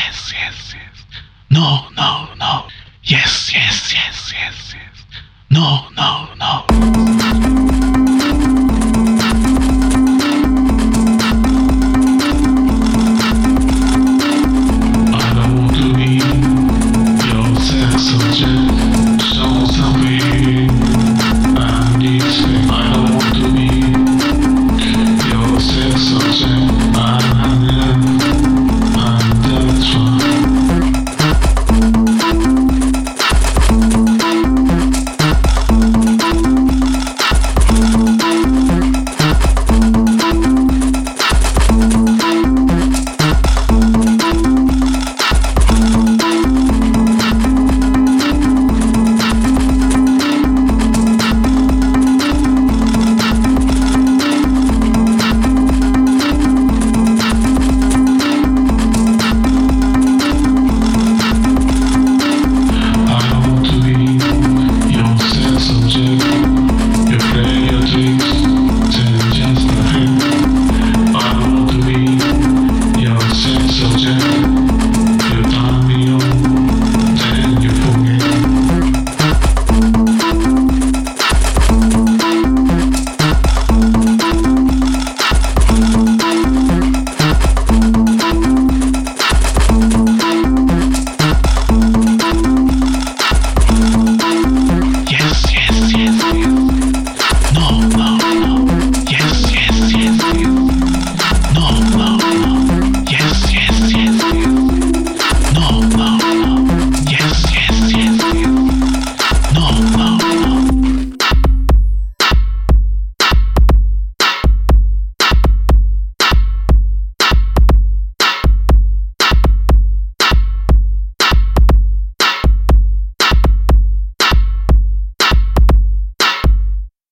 yes, yes, yes. No, no, no. Yes, yes, yes, yes, yes. No, no, no.